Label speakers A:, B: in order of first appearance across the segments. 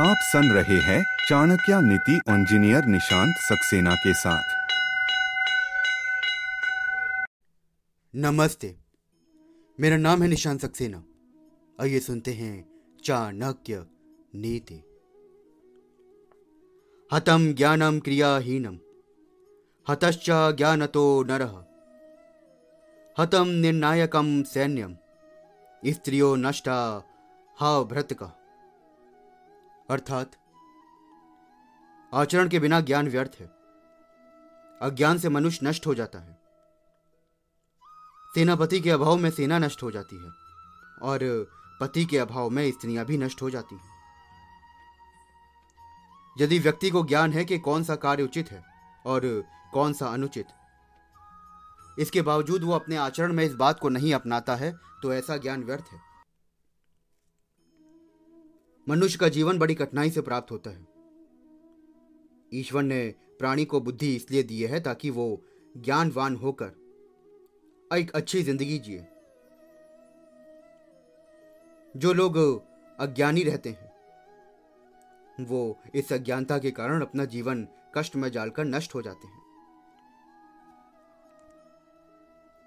A: आप सुन रहे हैं चाणक्य नीति इंजीनियर निशांत सक्सेना के साथ।
B: नमस्ते। मेरा नाम है निशांत सक्सेना। आइए सुनते हैं चाणक्य नीति। हतम ज्ञानम क्रियाहीनम। हतश्च ज्ञानतो नरः। हतम निर्णायकम सैन्यम। स्त्रियो नष्टा हा भ्रतक। अर्थात, आचरण के बिना ज्ञान व्यर्थ है। अज्ञान से मनुष्य नष्ट हो जाता है। सेनापति के अभाव में सेना नष्ट हो जाती है और पति के अभाव में स्त्रियाँ भी नष्ट हो जाती हैं। यदि व्यक्ति को ज्ञान है कि कौन सा कार्य उचित है और कौन सा अनुचित, इसके बावजूद वो अपने आचरण में इस बात को नहीं अपनाता है तो ऐसा ज्ञान व्यर्थ है। मनुष्य का जीवन बड़ी कठिनाई से प्राप्त होता है। ईश्वर ने प्राणी को बुद्धि इसलिए दी है ताकि वो ज्ञानवान होकर एक अच्छी ज़िंदगी जिए। जो लोग अज्ञानी रहते हैं, वो इस अज्ञानता के कारण अपना जीवन कष्ट में डालकर नष्ट हो जाते हैं।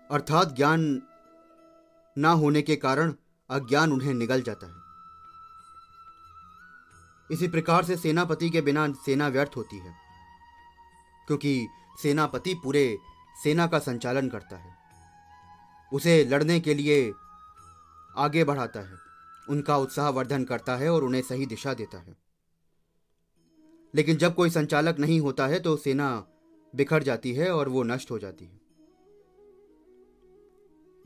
B: अर्थात ज्ञान ना होने के कारण अज्ञान उन्हें निगल जाता है। इसी प्रकार से सेनापति के बिना सेना व्यर्थ होती है, क्योंकि सेनापति पूरे सेना का संचालन करता है। उसे लड़ने के लिए आगे बढ़ाता है, उनका उत्साह वर्धन करता है और उन्हें सही दिशा देता है। लेकिन जब कोई संचालक नहीं होता है तो सेना बिखर जाती है और वो नष्ट हो जाती है।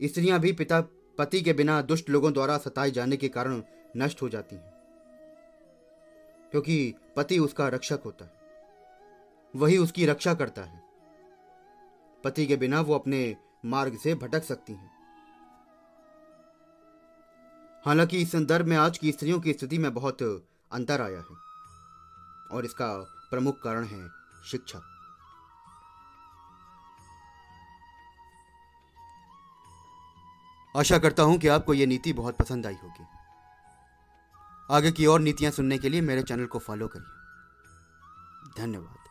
B: स्त्रियाँ भी पिता पति के बिना दुष्ट लोगों द्वारा सताए जाने के कारण नष्ट हो जाती हैं। क्योंकि पति उसका रक्षक होता है। वही उसकी रक्षा करता है। पति के बिना वो अपने मार्ग से भटक सकती हैं। हालाँकि इस संदर्भ में आज की स्त्रियों की स्थिति में बहुत अंतर आया है और इसका प्रमुख कारण है शिक्षा। आशा करता हूँ कि आपको यह नीति बहुत पसंद आई होगी। आगे की और नीतियाँ सुनने के लिए मेरे चैनल को फॉलो करिए। धन्यवाद।